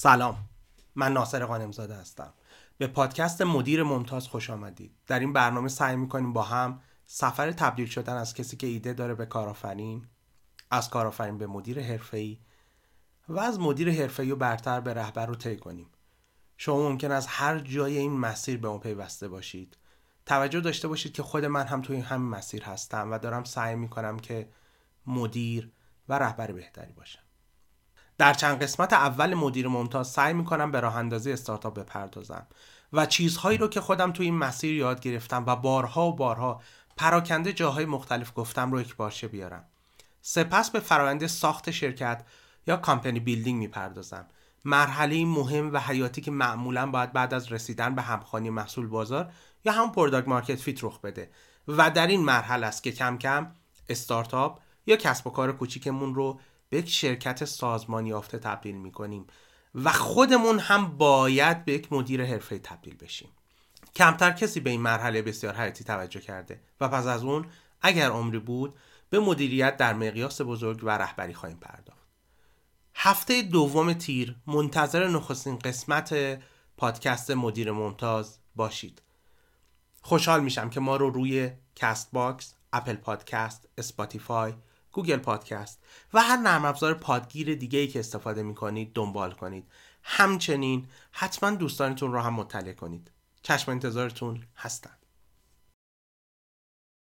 سلام. من ناصر قانمزاده هستم. به پادکست مدیر ممتاز خوش آمدید. در این برنامه سعی می‌کنیم با هم سفر تبدیل شدن از کسی که ایده داره به کارآفرین از کارآفرین به مدیر حرفه‌ای و از مدیر حرفه‌ای و برتر به رهبر رو طی کنیم. شما ممکن از هر جای این مسیر به ما پیوسته باشید. توجه داشته باشید که خود من هم توی همین مسیر هستم و دارم سعی می‌کنم که مدیر و رهبر بهتری باشم. در چند قسمت اول مدیر ممتاز سعی می‌کنم به راه اندازی استارتاپ بپردازم و چیزهایی رو که خودم توی این مسیر یاد گرفتم و بارها و بارها پراکنده جاهای مختلف گفتم رو یک جا بیارم. سپس به فرآیند ساخت شرکت یا company building می‌پردازم. مرحله مهم و حیاتی که معمولا باید بعد از رسیدن به همخوانی محصول بازار یا همون product market fit رخ بده و در این مرحله است که کم کم استارتاپ یا کسب و کار کوچیکمون رو به یک شرکت سازمانی یافته تبدیل می‌کنیم و خودمون هم باید به یک مدیر حرفه تبدیل بشیم. کمتر کسی به این مرحله بسیار حیاتی توجه کرده و پس از اون اگر عمری بود به مدیریت در مقیاس بزرگ و رهبری خواهیم پرداخت. هفته دوم تیر منتظر نخستین قسمت پادکست مدیر ممتاز باشید. خوشحال میشم که ما رو روی Castbox، Apple Podcast، Spotify، Google Podcast و هر نرم افزار پادگیر دیگه ای که استفاده می کنید دنبال کنید. همچنین حتما دوستانتون رو هم مطلع کنید. چشم انتظارتون هستم